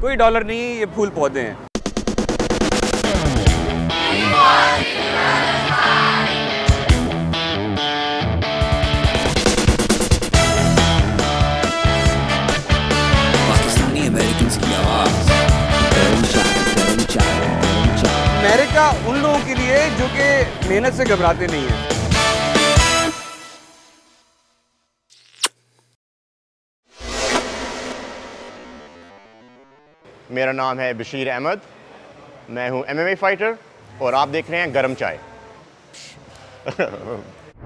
کوئی ڈالر نہیں ہے یہ پھول پودے ہیں۔ امریکہ ان لوگوں کے لیے جو کہ محنت سے گھبراتے نہیں ہیں۔ میرا نام ہے بشیر احمد، میں ہوں ایم ایم اے فائٹر اور آپ دیکھ رہے ہیں گرم چائے۔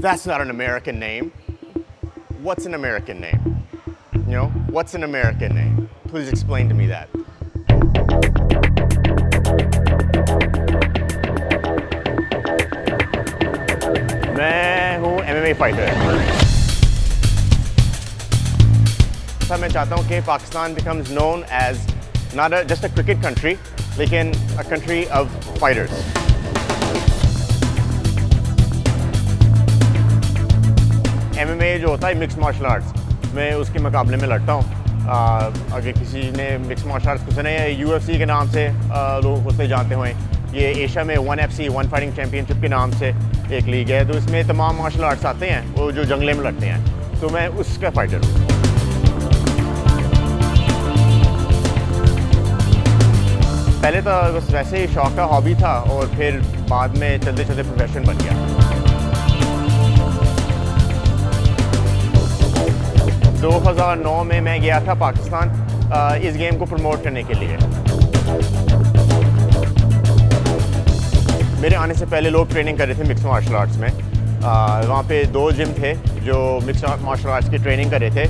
That's not an American name. What's an American name? You know, what's an American name? Please explain to me that. میں ہوں M M A fighter sir میں چاہتا ہوں کہ Pakistan becomes known as not just a cricket country لیکن a country of fighters M M A جو ہوتا ہے مکس مارشل آرٹس میں اس کے مقابلے میں لڑتا ہوں۔ اگر کسی نے مکس مارشل آرٹس کو سنا ہے یو ایف سی کے نام سے لوگ ہوتے جانتے ہوئے۔ یہ ایشیا میں one F C one fighting championship کے نام سے ایک لیگ ہے۔ تو اس میں تمام مارشل آرٹس آتے ہیں، وہ جو جنگلے میں لڑتے ہیں۔ تو میں اس کا فائٹر ہوں۔ پہلے تو بس ویسے ہی شوق کا ہابی تھا اور پھر بعد میں چلتے چلتے پروفیشن بن گیا۔ دو ہزار نو میں میں گیا تھا پاکستان اس گیم کو پروموٹ کرنے کے لیے۔ میرے آنے سے پہلے لوگ ٹریننگ کر رہے تھے مکس مارشل آرٹس میں۔ وہاں پہ دو جم تھے جو مکس مارشل آرٹس کی ٹریننگ کر رہے تھے۔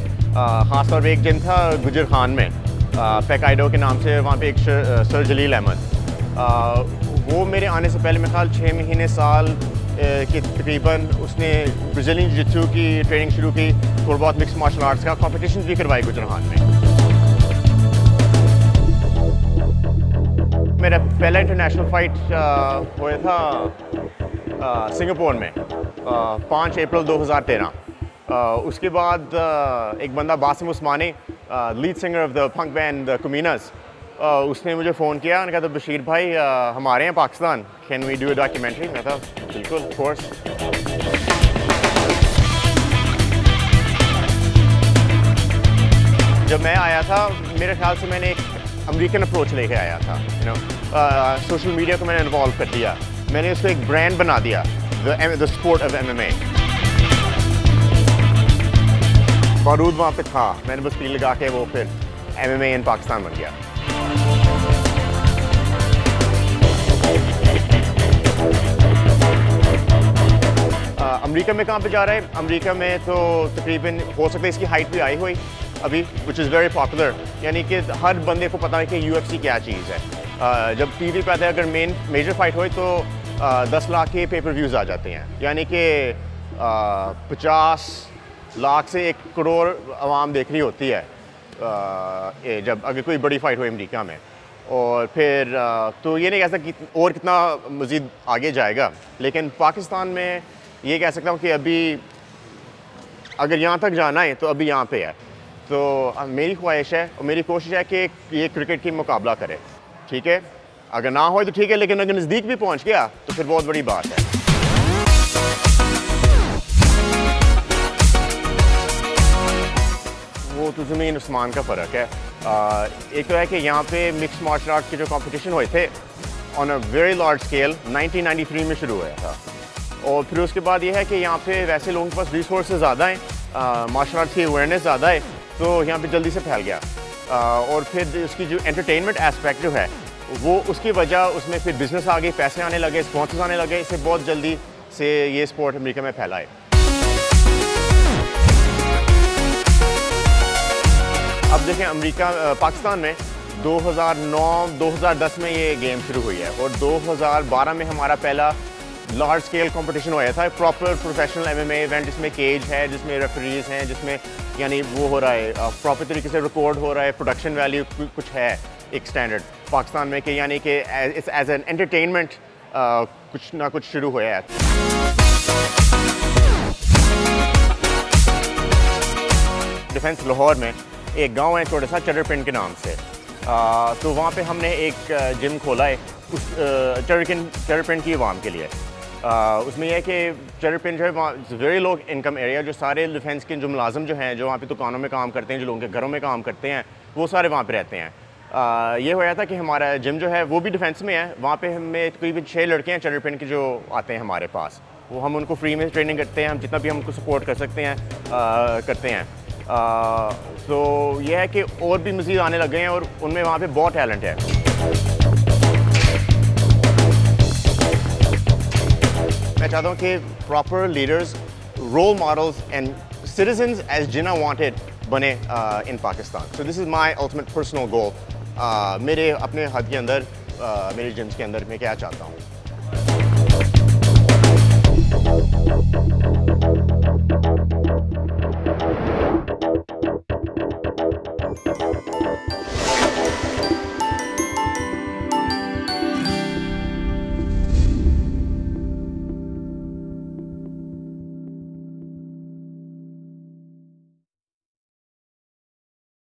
خاص طور پہ ایک جم تھا گجر خان میں۔ پیکائڈو کے نام سے وہاں پہ ایک سر جلیل احمد وہ میرے آنے سے پہلے، میرے خیال چھ مہینے، سال آ، تقریباً اس نے برازیلین جتسو کی ٹریننگ شروع کی تھوڑا بہت مکس مارشل آرٹس کا کمپٹیشن بھی کروائی گجر میں۔ میرا پہلا انٹرنیشنل فائٹ ہوا تھا سنگاپور میں پانچ اپریل دو ہزار تیرہ۔ اس کے بعد ایک بندہ Basim Usmani lead singer of the punk band the Kominas اس نے مجھے فون کیا نے کہا تو بشیر بھائی آ، ہم آ رہے ہیں Pakistan. Can we do a documentary میں تھا بالکل کورس جب میں آیا تھا میرے خیال سے میں نے ایک امریکن اپروچ لے کے آیا تھا یو نو سوشل میڈیا کو میں نے انوالو کر دیا۔ میں نے اس کو ایک برانڈ بنا دیا the sport of M M A بارود وہاں پہ تھا میں نے بس پیل لگا کے وہ پھر M M A in Pakistan بن گیا۔ امریکہ میں کہاں پہ جا رہا ہے؟ امریکہ میں تو تقریباً ہو سکتا ہے اس کی ہائٹ بھی آئی ہوئی ابھی وچ از ویری پاپولر یعنی کہ ہر بندے کو پتا ہے کہ یو ایف سی کیا چیز ہے۔ جب ٹی وی پہ آتا ہے اگر مین میجر فائٹ ہوئے تو دس لاکھ کے پیپر ویوز آ جاتے ہیں۔ یعنی کہ پچاس لاکھ سے ایک کروڑ عوام دیکھ رہی ہوتی ہے۔ جب اگر کوئی بڑی فائٹ ہوئی امریکہ میں۔ اور پھر تو یہ نہیں کہہ سکتا اور کتنا مزید آگے جائے گا۔ لیکن پاکستان میں یہ کہہ سکتا ہوں کہ ابھی اگر یہاں تک جانا ہے تو ابھی یہاں پہ ہے۔ تو میری خواہش ہے اور میری کوشش ہے کہ یہ کرکٹ کی مقابلہ کرے۔ ٹھیک ہے؟ اگر نہ ہوئے تو ٹھیک ہے لیکن اگر نزدیک بھی پہنچ گیا تو پھر بہت بڑی بات ہے۔ وہ تو زمین عثمان کا فرق ہے۔ آ، ایک تو ہے کہ یہاں پہ مکس مارشل آرٹ کے جو کمپٹیشن ہوئے تھے on a very large scale 1993 میں شروع ہوا تھا۔ اور پھر اس کے بعد یہ ہے کہ یہاں پہ ویسے لوگوں کے پاس ریسورسز زیادہ ہیں مارشل آرٹس کی اویئرنیس زیادہ ہے، تو یہاں پہ جلدی سے پھیل گیا۔ اور پھر اس کی جو انٹرٹینمنٹ اسپیکٹ جو ہے، وہ اس کی وجہ اس میں پھر بزنس آ گئی پیسے آنے لگے اسپانسرز آنے لگے، اس سے بہت جلدی سے یہ اسپورٹ امریکہ میں پھیلا ہے۔ اب دیکھیں امریکہ پاکستان میں دو ہزار نو، دو ہزار دس میں یہ گیم شروع ہوئی ہے اور دو ہزار بارہ میں ہمارا پہلا لارج اسکیل کمپٹیشن ہوا تھا proper professional M M A event جس میں کیج ہے، جس میں ریفریز ہیں، جس میں یعنی وہ ہو رہا ہے پراپر طریقے سے ریکارڈ ہو رہا ہے پروڈکشن ویلیو کچھ ہے، ایک اسٹینڈرڈ پاکستان میں کہ یعنی کہ ایز این انٹرٹینمنٹ کچھ نہ کچھ شروع ہوا ہے۔ ڈیفینس لاہور میں ایک گاؤں ہے چھوٹا سا چڈر پنڈ کے نام سے۔ تو وہاں پہ ہم نے ایک جم کھولا ہے، اس چڈر چڈر پنڈ کی عوام کے لیے۔ اس میں یہ ہے کہ چڈر پنڈ جو ہے، وہاں ویری لوگ انکم ایریا جو سارے ڈیفینس کے جو ملازم جو ہیں، جو وہاں پہ دکانوں میں کام کرتے ہیں، جو لوگوں کے گھروں میں کام کرتے ہیں، وہ سارے وہاں پہ رہتے ہیں۔ یہ ہوا تھا کہ ہمارا جم جو ہے، وہ بھی ڈیفینس میں ہے۔ وہاں پہ ہمیں قریب چھ لڑکے ہیں چڈر پنڈ کے جو آتے ہیں ہمارے پاس، وہ ہم ان کو فری میں ٹریننگ کرتے ہیں، ہم جتنا بھی ہم کو سپورٹ کر سکتے ہیں کرتے ہیں۔ تو یہ ہے کہ اور بھی مزید آنے لگ گئے ہیں اور ان میں وہاں پہ بہت ٹیلنٹ ہے۔ میں چاہتا ہوں کہ proper leaders role models and citizens as Jinnah wanted بنے in Pakistan. So this is my ultimate personal goal میرے اپنے حد کے اندر میرے جمس کے اندر میں کیا چاہتا ہوں؟